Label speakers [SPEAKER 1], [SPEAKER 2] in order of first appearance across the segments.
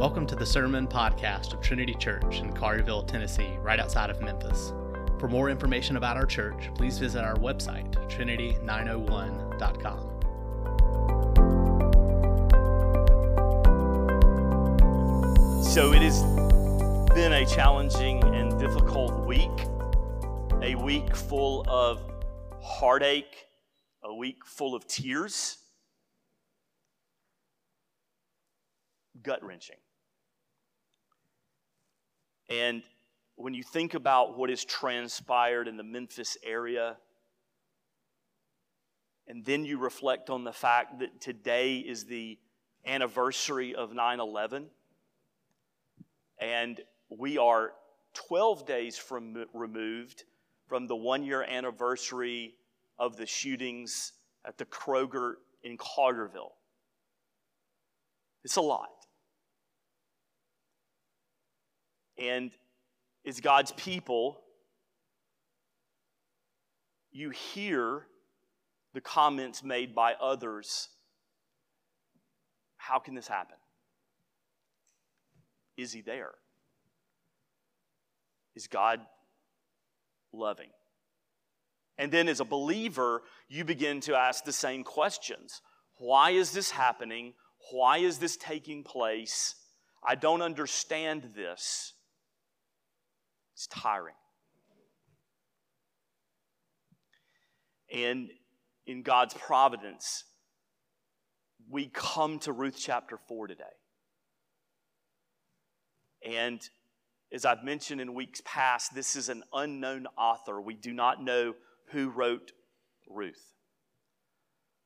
[SPEAKER 1] Welcome to the Sermon Podcast of Trinity Church in Collierville, Tennessee, right outside of Memphis. For more information about our church, please visit our website, trinity901.com.
[SPEAKER 2] So it has been a challenging and difficult week, a week full of heartache, a week full of tears, gut wrenching. And when you think about what has transpired in the Memphis area, and then you reflect on the fact that today is the anniversary of 9 11, and we are 12 days from removed from the one year anniversary of the shootings at the Kroger in Collierville. It's a lot. And as God's people, you hear the comments made by others How can this happen? Is He there? Is God loving? And then, as a believer, you begin to ask the same questions Why is this happening? Why is this taking place? I don't understand this. It's tiring. And in God's providence, we come to Ruth chapter 4 today. And as I've mentioned in weeks past, this is an unknown author. We do not know who wrote Ruth.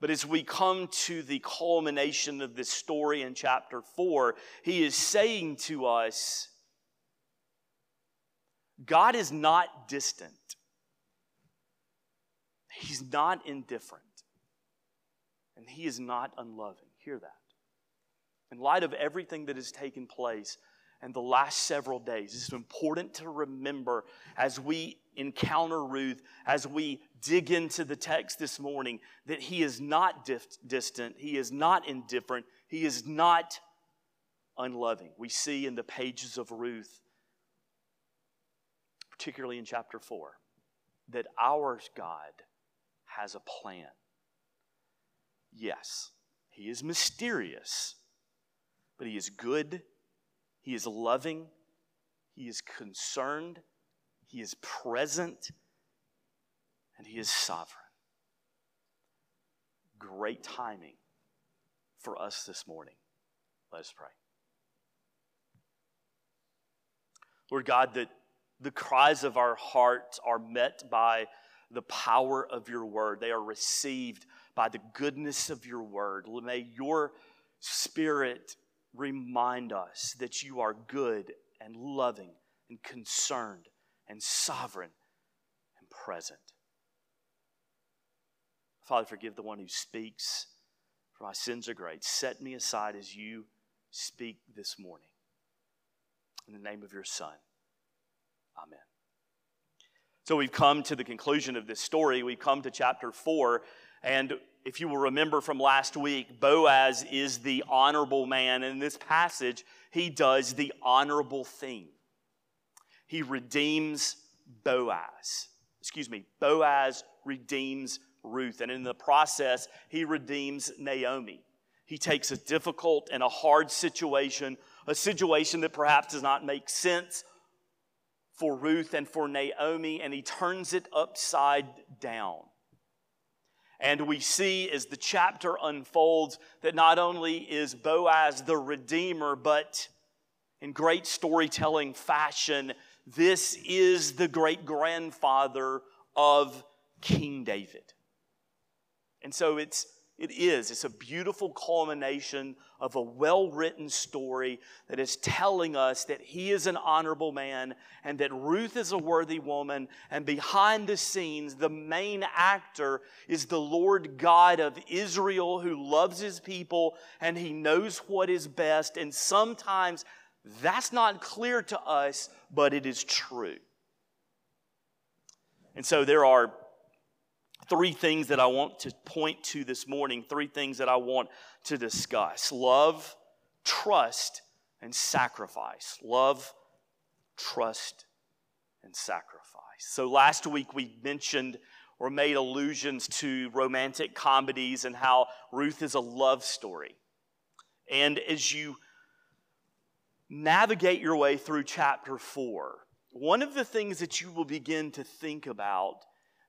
[SPEAKER 2] But as we come to the culmination of this story in chapter 4, he is saying to us God is not distant, He's not indifferent, and He is not unloving. Hear that. In light of everything that has taken place and the last several days, it's important to remember as we encounter Ruth, as we dig into the text this morning, that He is not dif- distant, He is not indifferent, He is not unloving. We see in the pages of Ruth particularly in chapter 4, that our God has a plan. Yes, He is mysterious, but He is good, He is loving, He is concerned, He is present, and He is sovereign. Great timing for us this morning. Let us pray. Lord God, that the cries of our hearts are met by the power of your word. They are received by the goodness of your word. May your spirit remind us that you are good and loving and concerned and sovereign and present. Father, forgive the one who speaks, for my sins are great. Set me aside as you speak this morning. In the name of your Son. Amen. So we've come to the conclusion of this story. We've come to chapter 4. And if you will remember from last week, Boaz is the honorable man. And in this passage, he does the honorable thing. He redeems Boaz. Excuse me, Boaz redeems Ruth. And in the process, he redeems Naomi. He takes a difficult and a hard situation, a situation that perhaps does not make sense for Ruth and for Naomi, and he turns it upside down. And we see as the chapter unfolds that not only is Boaz the Redeemer, but in great storytelling fashion, this is the great grandfather of King David. And so it's it is. It's a beautiful culmination of a well written story that is telling us that he is an honorable man and that Ruth is a worthy woman. And behind the scenes, the main actor is the Lord God of Israel who loves his people and he knows what is best. And sometimes that's not clear to us, but it is true. And so there are three things that I want to point to this morning, three things that I want to discuss love, trust, and sacrifice. Love, trust, and sacrifice. So last week we mentioned or made allusions to romantic comedies and how Ruth is a love story. And as you navigate your way through chapter 4, one of the things that you will begin to think about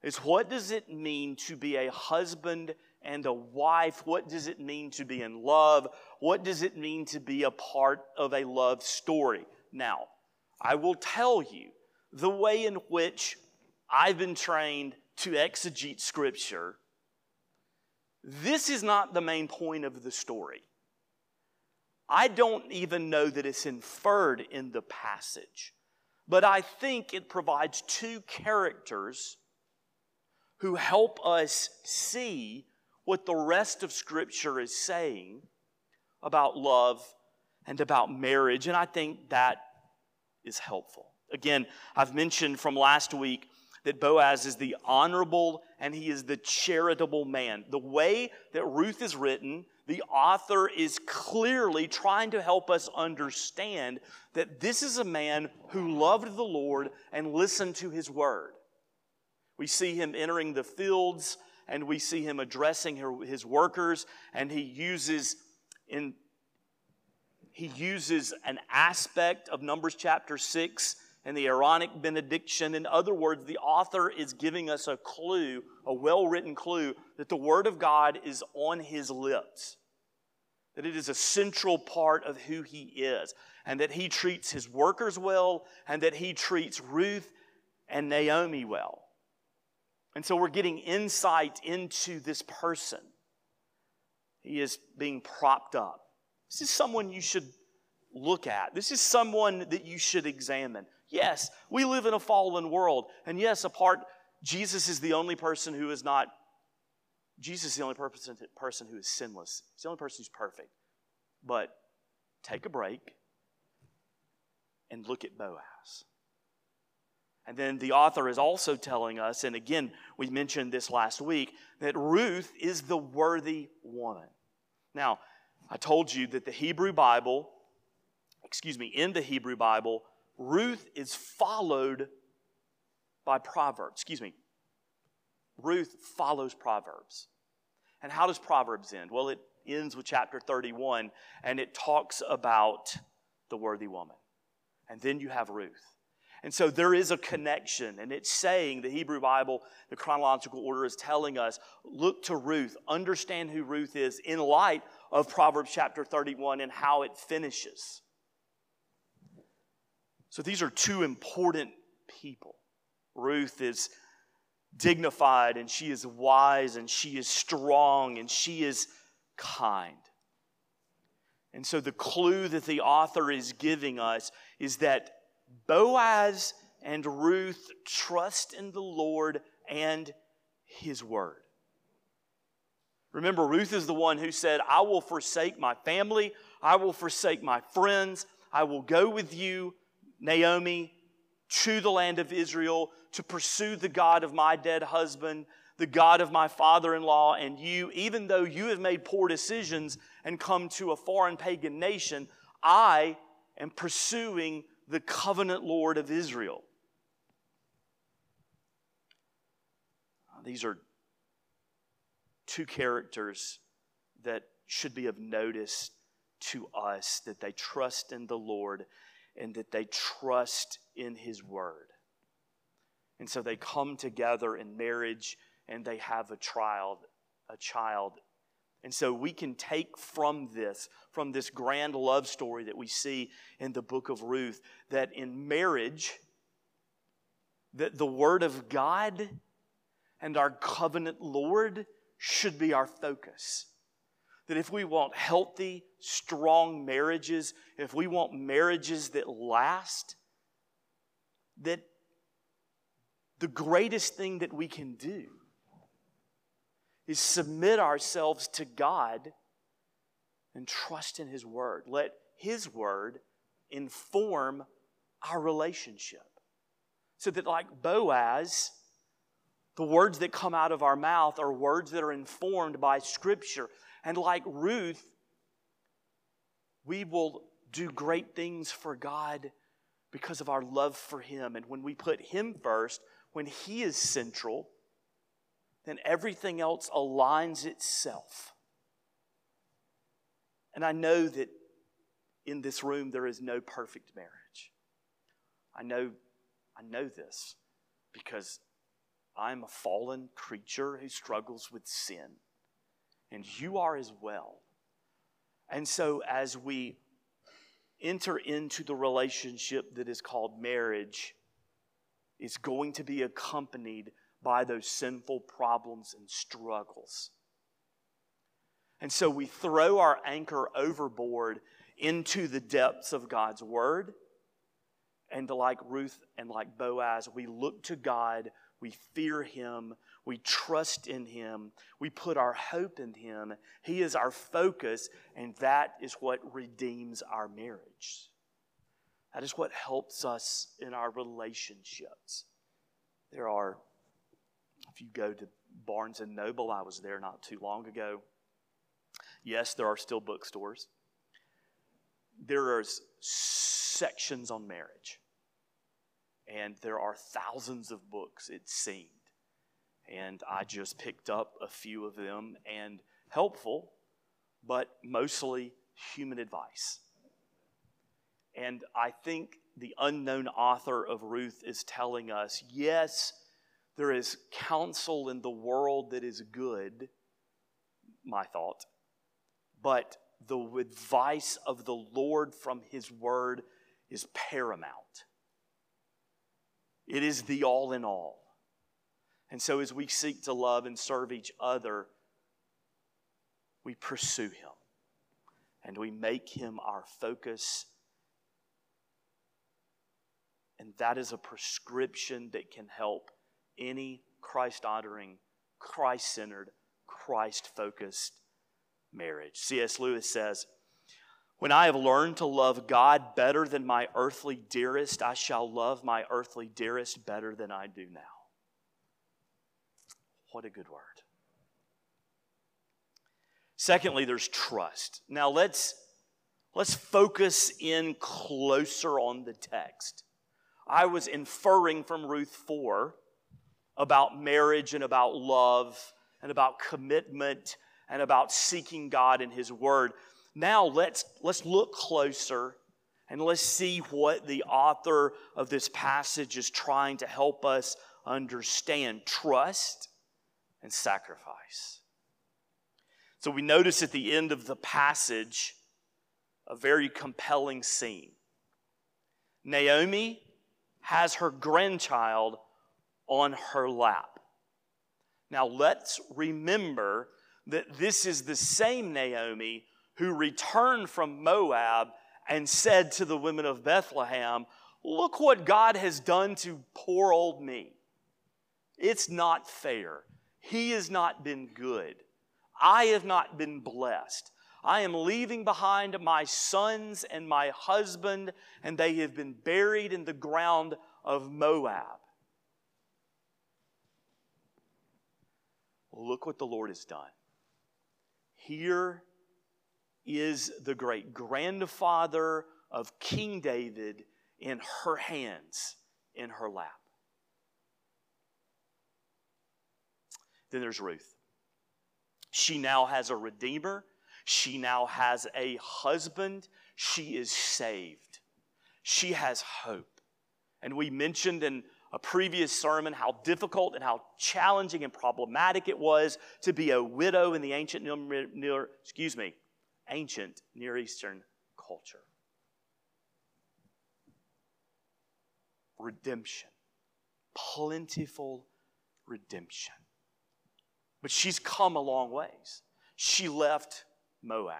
[SPEAKER 2] is what does it mean to be a husband and a wife? What does it mean to be in love? What does it mean to be a part of a love story? Now, I will tell you the way in which I've been trained to exegete Scripture. This is not the main point of the story. I don't even know that it's inferred in the passage, but I think it provides two characters who help us see what the rest of Scripture is saying about love and about marriage, and I think that is helpful. Again, I've mentioned from last week that Boaz is the honorable and he is the charitable man. The way that Ruth is written, the author is clearly trying to help us understand that this is a man who loved the Lord and listened to his word. We see him entering the fields and we see him addressing his workers and he uses in he uses an aspect of Numbers chapter 6 and the Aaronic benediction. In other words, the author is giving us a clue, a well written clue, that the Word of God is on his lips, that it is a central part of who he is, and that he treats his workers well, and that he treats Ruth and Naomi well. And so we're getting insight into this person. He is being propped up. This is someone you should look at. This is someone that you should examine. Yes, we live in a fallen world. And yes, apart, Jesus is the only person who is not, Jesus is the only person, who is sinless. He's the only person who's perfect. But take a break and look at Boaz. And then the author is also telling us, and again, we mentioned this last week, that Ruth is the worthy woman. Now, I told you that the Hebrew Bible, excuse me, in the Hebrew Bible, Ruth is followed by Proverbs. Excuse me. Ruth follows Proverbs. And how does Proverbs end? Well, it ends with chapter 31, and it talks about the worthy woman. And then you have Ruth. And so there is a connection, and it's saying the Hebrew Bible, the chronological order is telling us look to Ruth, understand who Ruth is in light of Proverbs chapter 31 and how it finishes. So these are two important people. Ruth is dignified, and she is wise, and she is strong, and she is kind. And so the clue that the author is giving us is that Boaz and Ruth trust in the Lord and his word. Remember, Ruth is the one who said, I will forsake my family, I will forsake my friends, I will go with you, Naomi, to the land of Israel to pursue the God of my dead husband, the God of my father in law, and you, even though you have made poor decisions and come to a foreign pagan nation, I am pursuing the covenant Lord of Israel. Uh, these are two characters that should be of notice to us that they trust in the Lord and that they trust in His Word. And so they come together in marriage and they have a child, a child and so we can take from this, from this grand love story that we see in the book of Ruth, that in marriage, that the word of God and our covenant Lord should be our focus. That if we want healthy, strong marriages, if we want marriages that last, that the greatest thing that we can do is submit ourselves to God and trust in His Word. Let His Word inform our relationship. So that, like Boaz, the words that come out of our mouth are words that are informed by Scripture. And like Ruth, we will do great things for God because of our love for Him. And when we put Him first, when He is central, then everything else aligns itself. And I know that in this room there is no perfect marriage. I know, I know this because I'm a fallen creature who struggles with sin. And you are as well. And so as we enter into the relationship that is called marriage, it's going to be accompanied by those sinful problems and struggles. And so we throw our anchor overboard into the depths of God's Word. And like Ruth and like Boaz, we look to God, we fear Him, we trust in Him, we put our hope in Him. He is our focus, and that is what redeems our marriage. That is what helps us in our relationships. There are, if you go to Barnes and Noble, I was there not too long ago. Yes, there are still bookstores. There are sections on marriage, and there are thousands of books, it seemed. And I just picked up a few of them and helpful, but mostly human advice. And I think the unknown author of Ruth is telling us yes, there is counsel in the world that is good, my thought, but the advice of the Lord from His Word is paramount. It is the all in all. And so, as we seek to love and serve each other, we pursue Him and we make Him our focus. And that is a prescription that can help any Christ honoring, Christ centered, Christ focused marriage. C.S. Lewis says, When I have learned to love God better than my earthly dearest, I shall love my earthly dearest better than I do now. What a good word. Secondly, there's trust. Now let's let's focus in closer on the text. I was inferring from Ruth 4 about marriage and about love and about commitment and about seeking God and His Word. Now let's, let's look closer and let's see what the author of this passage is trying to help us understand trust and sacrifice. So we notice at the end of the passage a very compelling scene. Naomi has her grandchild on her lap. Now let's remember that this is the same Naomi who returned from Moab and said to the women of Bethlehem, Look what God has done to poor old me. It's not fair. He has not been good. I have not been blessed. I am leaving behind my sons and my husband, and they have been buried in the ground of Moab. Look what the Lord has done. Here is the great grandfather of King David in her hands, in her lap. Then there's Ruth. She now has a redeemer. She now has a husband. She is saved. She has hope. And we mentioned in a previous sermon how difficult and how challenging and problematic it was to be a widow in the ancient near, excuse me, ancient Near Eastern culture. Redemption. Plentiful redemption. But she's come a long ways. She left Moab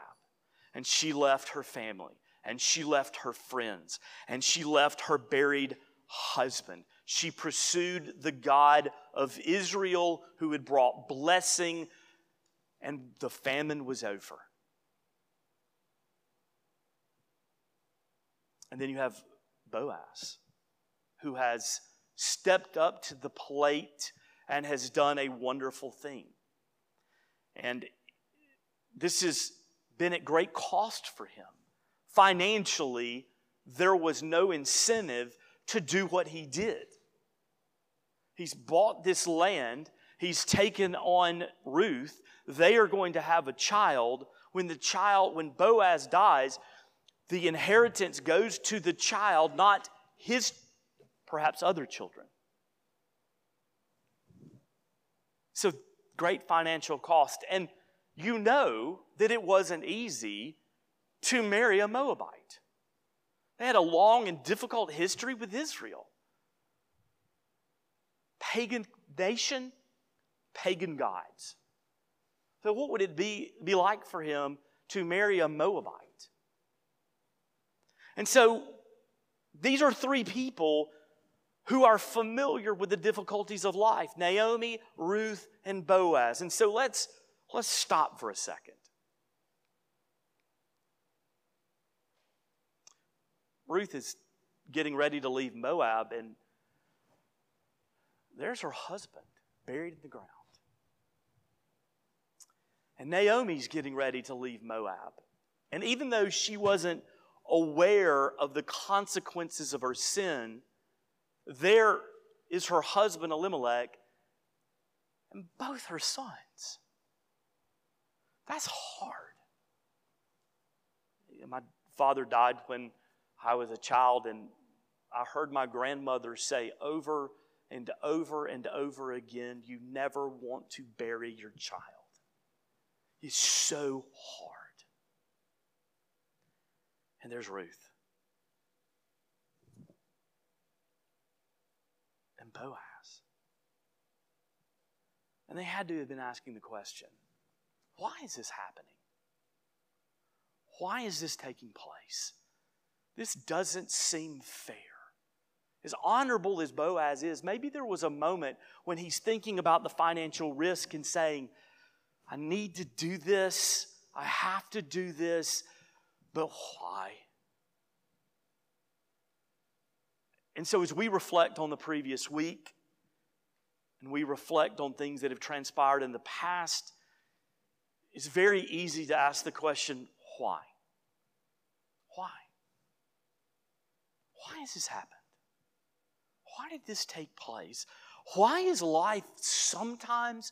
[SPEAKER 2] and she left her family and she left her friends and she left her buried husband she pursued the God of Israel who had brought blessing, and the famine was over. And then you have Boaz, who has stepped up to the plate and has done a wonderful thing. And this has been at great cost for him financially, there was no incentive to do what he did. He's bought this land, he's taken on Ruth. They are going to have a child. When the child, when Boaz dies, the inheritance goes to the child, not his perhaps other children. So great financial cost. And you know that it wasn't easy to marry a Moabite. They had a long and difficult history with Israel. Pagan nation, pagan gods. So, what would it be, be like for him to marry a Moabite? And so, these are three people who are familiar with the difficulties of life Naomi, Ruth, and Boaz. And so, let's, let's stop for a second. Ruth is getting ready to leave Moab, and there's her husband buried in the ground. And Naomi's getting ready to leave Moab. And even though she wasn't aware of the consequences of her sin, there is her husband Elimelech and both her sons. That's hard. My father died when I was a child, and I heard my grandmother say over and over and over again, You never want to bury your child. It's so hard. And there's Ruth. And Boaz. And they had to have been asking the question why is this happening? Why is this taking place? This doesn't seem fair. As honorable as Boaz is, maybe there was a moment when he's thinking about the financial risk and saying, I need to do this, I have to do this, but why? And so, as we reflect on the previous week and we reflect on things that have transpired in the past, it's very easy to ask the question why? Why? Why has this happened? Why did this take place? Why is life sometimes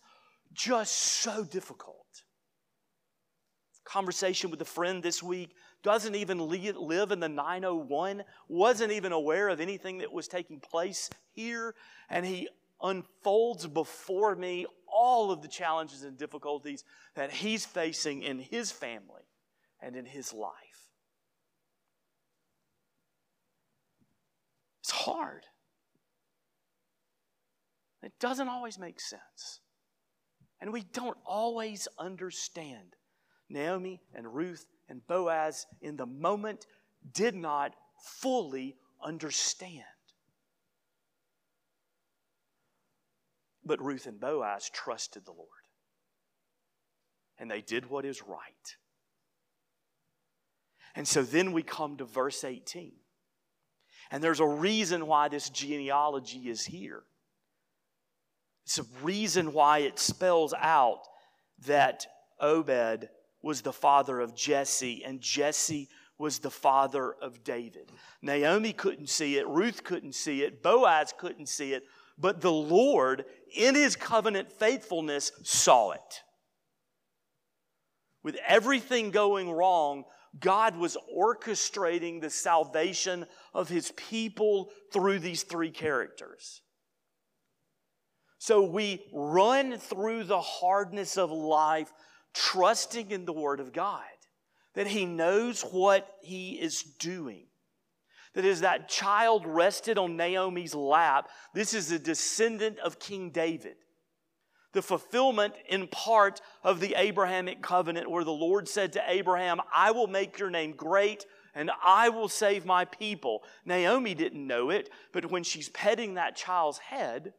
[SPEAKER 2] just so difficult? Conversation with a friend this week doesn't even live in the 901, wasn't even aware of anything that was taking place here, and he unfolds before me all of the challenges and difficulties that he's facing in his family and in his life. It's hard. It doesn't always make sense. And we don't always understand. Naomi and Ruth and Boaz in the moment did not fully understand. But Ruth and Boaz trusted the Lord. And they did what is right. And so then we come to verse 18. And there's a reason why this genealogy is here. It's a reason why it spells out that Obed was the father of Jesse and Jesse was the father of David. Naomi couldn't see it, Ruth couldn't see it, Boaz couldn't see it, but the Lord, in his covenant faithfulness, saw it. With everything going wrong, God was orchestrating the salvation of his people through these three characters. So we run through the hardness of life, trusting in the Word of God, that He knows what He is doing. That as that child rested on Naomi's lap, this is a descendant of King David the fulfillment in part of the Abrahamic covenant where the Lord said to Abraham, I will make your name great and I will save my people. Naomi didn't know it, but when she's petting that child's head,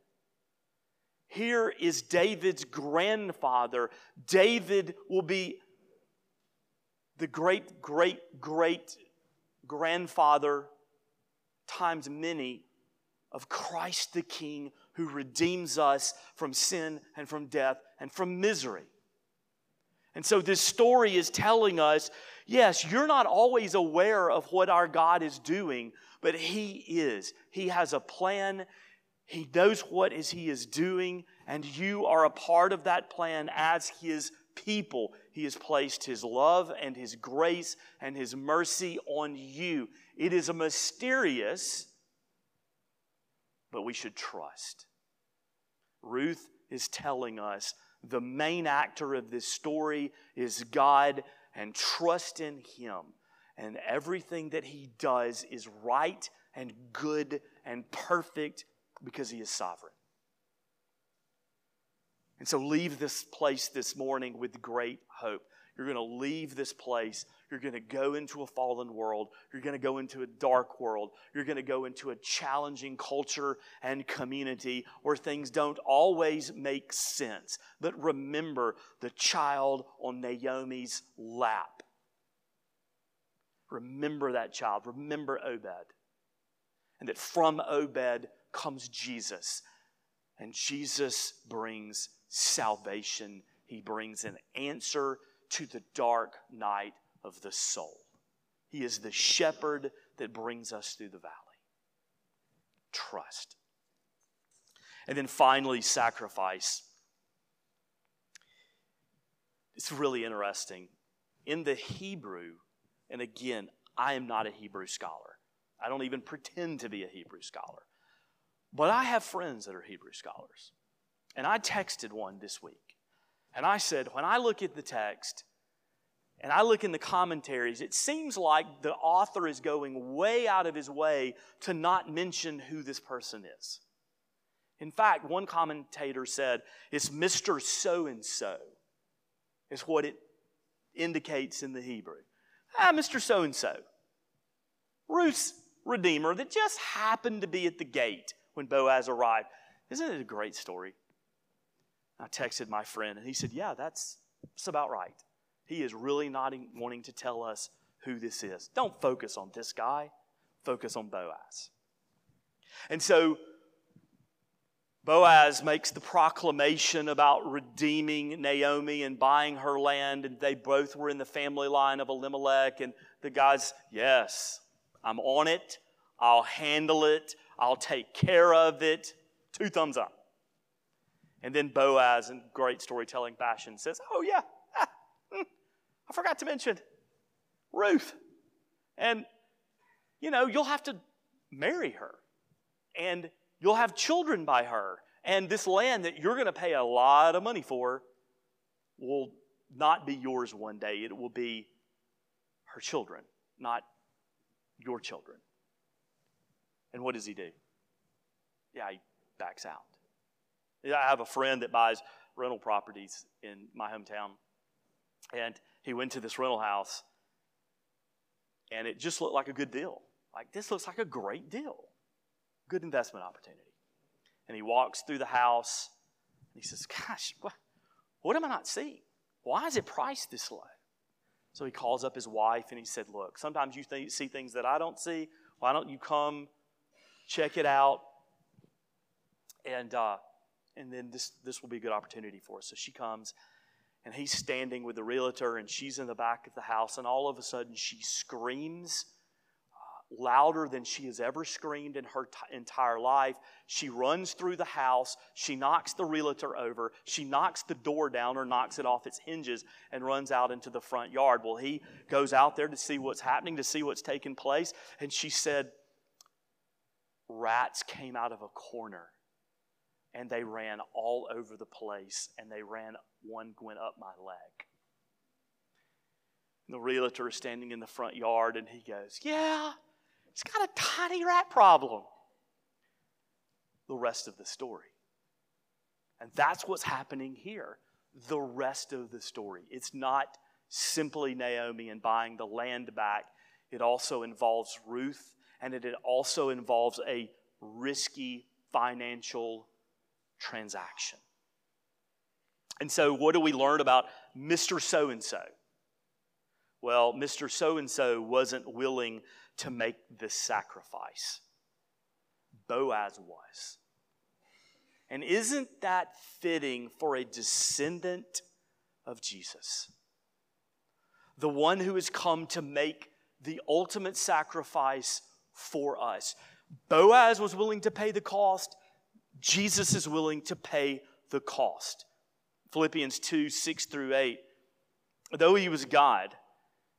[SPEAKER 2] here is David's grandfather. David will be the great, great, great grandfather times many of Christ the King who redeems us from sin and from death and from misery. And so this story is telling us yes, you're not always aware of what our God is doing, but He is. He has a plan, He knows what is He is doing, and you are a part of that plan as His people. He has placed His love and His grace and His mercy on you. It is a mysterious, but we should trust. Ruth is telling us the main actor of this story is God and trust in Him. And everything that He does is right and good and perfect because He is sovereign. And so leave this place this morning with great hope. You're going to leave this place. You're going to go into a fallen world. You're going to go into a dark world. You're going to go into a challenging culture and community where things don't always make sense. But remember the child on Naomi's lap. Remember that child. Remember Obed. And that from Obed comes Jesus. And Jesus brings salvation, He brings an answer to the dark night of the soul. He is the shepherd that brings us through the valley. Trust. And then finally, sacrifice. It's really interesting. In the Hebrew, and again, I am not a Hebrew scholar. I don't even pretend to be a Hebrew scholar. But I have friends that are Hebrew scholars. And I texted one this week. And I said, when I look at the text and I look in the commentaries, it seems like the author is going way out of his way to not mention who this person is. In fact, one commentator said, it's Mr. So and so, is what it indicates in the Hebrew. Ah, Mr. So and so. Ruth's redeemer that just happened to be at the gate when Boaz arrived. Isn't it a great story? I texted my friend, and he said, Yeah, that's, that's about right. He is really not wanting to tell us who this is. Don't focus on this guy, focus on Boaz. And so Boaz makes the proclamation about redeeming Naomi and buying her land, and they both were in the family line of Elimelech. And the guy's, Yes, I'm on it. I'll handle it. I'll take care of it. Two thumbs up. And then Boaz, in great storytelling fashion, says, Oh, yeah, ah, hmm, I forgot to mention Ruth. And, you know, you'll have to marry her, and you'll have children by her. And this land that you're going to pay a lot of money for will not be yours one day. It will be her children, not your children. And what does he do? Yeah, he backs out. I have a friend that buys rental properties in my hometown. And he went to this rental house, and it just looked like a good deal. Like, this looks like a great deal, good investment opportunity. And he walks through the house, and he says, Gosh, what, what am I not seeing? Why is it priced this low? So he calls up his wife and he said, Look, sometimes you th- see things that I don't see. Why don't you come check it out? And uh, and then this, this will be a good opportunity for us. So she comes, and he's standing with the realtor, and she's in the back of the house, and all of a sudden she screams uh, louder than she has ever screamed in her t- entire life. She runs through the house, she knocks the realtor over, she knocks the door down or knocks it off its hinges, and runs out into the front yard. Well, he goes out there to see what's happening, to see what's taking place, and she said, Rats came out of a corner and they ran all over the place, and they ran, one went up my leg. And the realtor is standing in the front yard, and he goes, Yeah, it's got a tiny rat problem. The rest of the story. And that's what's happening here. The rest of the story. It's not simply Naomi and buying the land back, it also involves Ruth, and it also involves a risky financial transaction. And so, what do we learn about Mr. So and so? Well, Mr. So and so wasn't willing to make this sacrifice, Boaz was. And isn't that fitting for a descendant of Jesus? the one who has come to make the ultimate sacrifice for us. Boaz was willing to pay the cost. Jesus is willing to pay the cost. Philippians 2 6 through 8. Though he was God,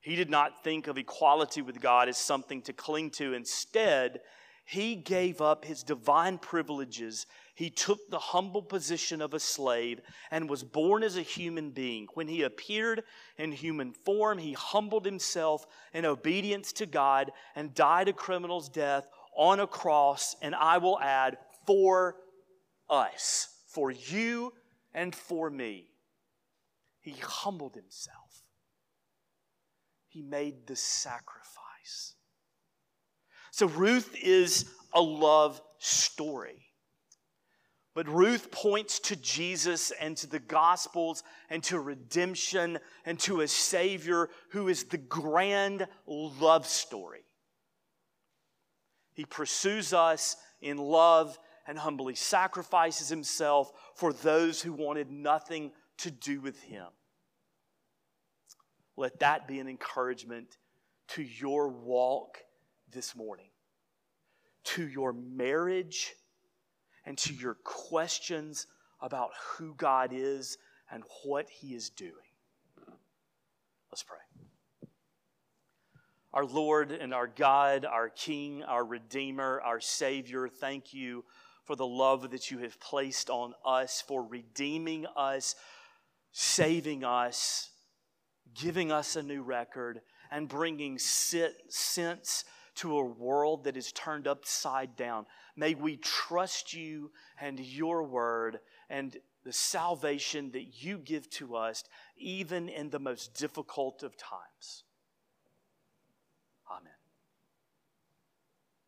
[SPEAKER 2] he did not think of equality with God as something to cling to. Instead, he gave up his divine privileges. He took the humble position of a slave and was born as a human being. When he appeared in human form, he humbled himself in obedience to God and died a criminal's death on a cross, and I will add, for us, for you and for me. He humbled himself. He made the sacrifice. So Ruth is a love story. But Ruth points to Jesus and to the Gospels and to redemption and to a Savior who is the grand love story. He pursues us in love and humbly sacrifices himself for those who wanted nothing to do with him. Let that be an encouragement to your walk this morning, to your marriage, and to your questions about who God is and what He is doing. Let's pray. Our Lord and our God, our King, our Redeemer, our Savior, thank you for the love that you have placed on us, for redeeming us, saving us, giving us a new record, and bringing sense to a world that is turned upside down. May we trust you and your word and the salvation that you give to us, even in the most difficult of times.